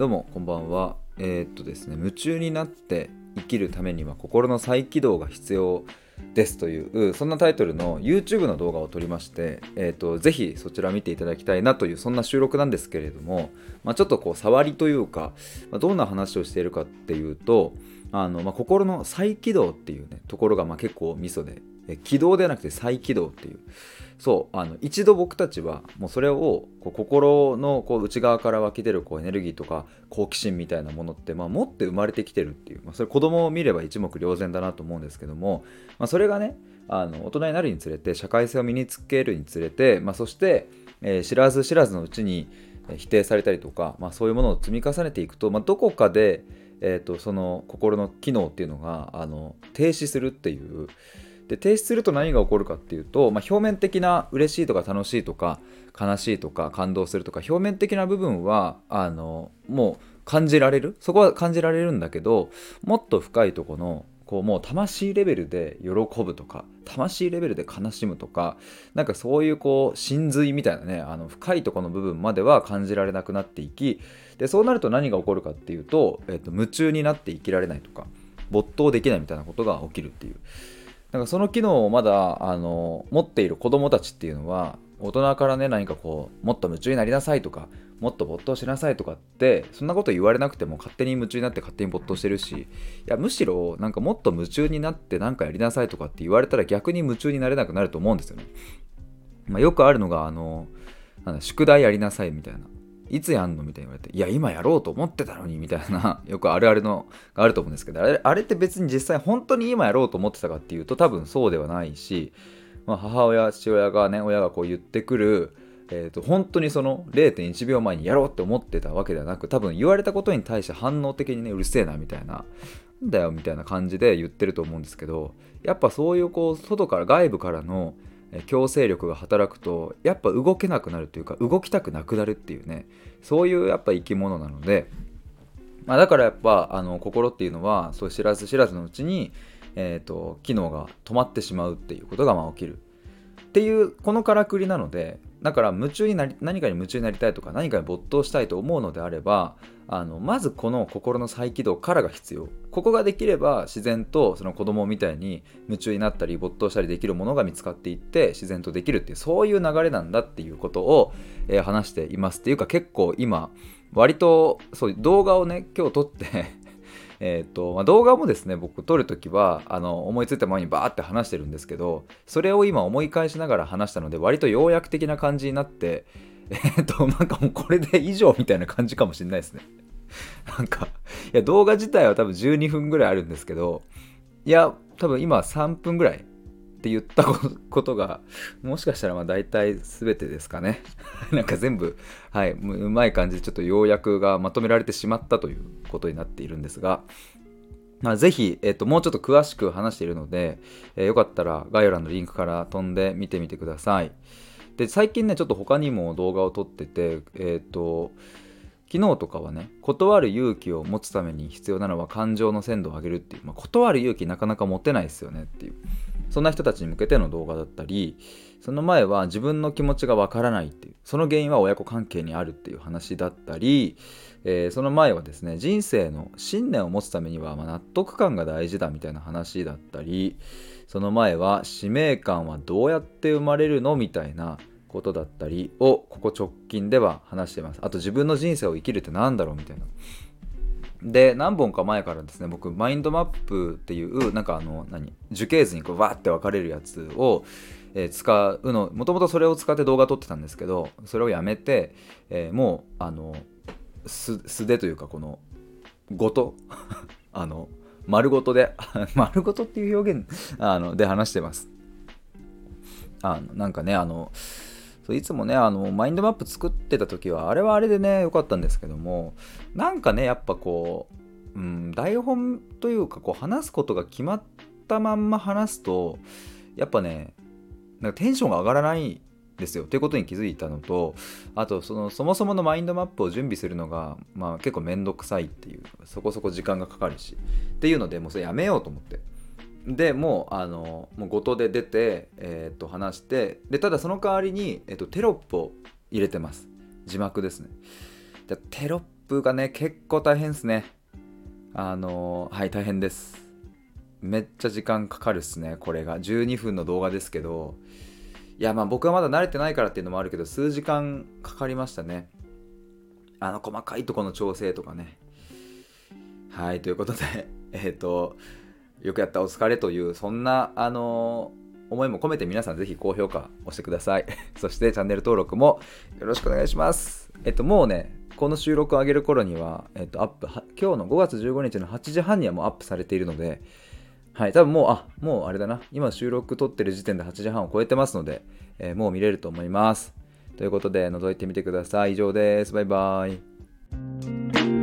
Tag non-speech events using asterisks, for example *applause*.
どうもこんばんは。えー、っとですね夢中になって生きるためには心の再起動が必要ですというそんなタイトルの YouTube の動画を撮りまして、えーと、ぜひそちら見ていただきたいなというそんな収録なんですけれども、まあ、ちょっとこう触りというか、まあ、どんな話をしているかっていうとあの、まあ、心の再起動っていうねところがま結構ミソで起動ではなくて再起動っていうそうあの一度僕たちはもうそれをこう心のこう内側から湧き出るこうエネルギーとか好奇心みたいなものって、まあ、持って生まれてきてるっていう、まあ、それ子供を見れば一目瞭然だなと思うんですけども、まあ、それがねあの大人になるにつれて社会性を身につけるにつれて、まあ、そして、えー、知らず知らずのうちに否定されたりとか、まあ、そういうものを積み重ねていくと、まあ、どこかで、えーとその心の機能っていうのがあの停止するっていうで提出すると何が起こるかっていうと、まあ、表面的な嬉しいとか楽しいとか悲しいとか感動するとか表面的な部分はあのもう感じられる？そこは感じられるんだけどもっと深いとこのこうもう魂レベルで喜ぶとか魂レベルで悲しむとかなんかそういうこう真髄みたいなねあの深いとこの部分までは感じられなくなっていきでそうなると何が起こるかっていうと、えっと、夢中になって生きられないとか没頭できないみたいなことが起きるっていう。なんかその機能をまだあの持っている子供たちっていうのは大人からね何かこうもっと夢中になりなさいとかもっと没頭しなさいとかってそんなこと言われなくても勝手に夢中になって勝手に没頭してるしいやむしろなんかもっと夢中になって何かやりなさいとかって言われたら逆に夢中になれなくなると思うんですよね。まあ、よくあるのがあのなんだ宿題やりなさいみたいないつやんの？みたいに言われて、いや、今やろうと思ってたのに、みたいな、*laughs* よくあるあるのがあると思うんですけど、あれあれって別に実際本当に今やろうと思ってたかっていうと、多分そうではないし、まあ、母親、父親がね、親がこう言ってくる、えーと、本当にその0.1秒前にやろうって思ってたわけではなく多分言われたことに対して反応的にねうるせえなみたいななんだよみたいな感じで言ってると思うんですけどやっぱそういうこう外から外部からの強制力が働くとやっぱ動けなくなるというか動きたくなくなるっていうねそういうやっぱ生き物なので、まあ、だからやっぱあの心っていうのはそう知らず知らずのうちに、えーと、機能が止まってしまうっていうことがまあ起きる。っていうこのからくりなのでだから夢中になり何かに夢中になりたいとか何かに没頭したいと思うのであればあのまずこの心の再起動からが必要。ここができれば自然とその子供みたいに夢中になったり没頭したりできるものが見つかっていって自然とできるっていうそういう流れなんだっていうことを、えー、話しています。っていうか結構今割とそう動画をね今日撮ってえーとまあ、動画もですね僕撮るときはあの思いついた前にバーって話してるんですけどそれを今思い返しながら話したので割と要約的な感じになって *laughs* えっ、ー、となんかもうこれで以上みたいな感じかもしれないですね。*laughs* なんかいや動画自体は多分12分ぐらいあるんですけどいや多分今3分ぐらいって言ったことが、もしかしたらまあ大体全てですかね。*laughs* なんか全部、はい、うまい感じでちょっと要約がまとめられてしまったということになっているんですが、まあ、ぜひ、えっと、もうちょっと詳しく話しているので、えー、よかったら概要欄のリンクから飛んで見てみてください。で、最近ね、ちょっと他にも動画を撮ってて、えっと、昨日とかはね断る勇気を持つために必要なのは感情の鮮度を上げるっていう、まあ、断る勇気なかなか持てないですよねっていうそんな人たちに向けての動画だったりその前は自分の気持ちがわからないっていうその原因は親子関係にあるっていう話だったり、えー、その前はですね人生の信念を持つためにはま納得感が大事だみたいな話だったりその前は使命感はどうやって生まれるのみたいなことだったりをここ直近では話してます。あと自分の人生を生きるって何だろうみたいな。で何本か前からですね僕マインドマップっていうなんかあの何樹形図にこうわーって分かれるやつを、えー、使うのもともとそれを使って動画撮ってたんですけどそれをやめて、えー、もうあの素手というかこのごと *laughs* あの丸ごとで *laughs* 丸ごとっていう表現あので話してます。あのなんかねあのそういつもねあのマインドマップ作ってた時はあれはあれでね良かったんですけどもなんかねやっぱこう、うん、台本というかこう話すことが決まったまんま話すとやっぱねなんかテンションが上がらないですよ。ということに気づいたのとあとそのそもそものマインドマップを準備するのが、まあ、結構めんどくさいっていうそこそこ時間がかかるしっていうのでもうそれやめようと思って。でもうあのもうごとで出て、えー、と話してでただその代わりに、えー、とテロップを入れてます。字幕ですね。でテロップがね結構大変ですね。あのはい大変です。めっちゃ時間かかるっすねこれが。12分の動画ですけど。いやまあ僕はまだ慣れてないからっていうのもあるけど数時間かかりましたね。あの細かいとこの調整とかね。はいということで *laughs* えっ、ー、とよくやったお疲れというそんなあの思いも込めて皆さんぜひ高評価押してください *laughs* そしてチャンネル登録もよろしくお願いしますえっともうねこの収録を上げる頃には、えっと、アップ今日の5月15日の8時半にはもうアップされているのではい、多分もう、あ、もうあれだな。今収録撮ってる時点で8時半を超えてますので、えー、もう見れると思います。ということで、覗いてみてください。以上です。バイバイ。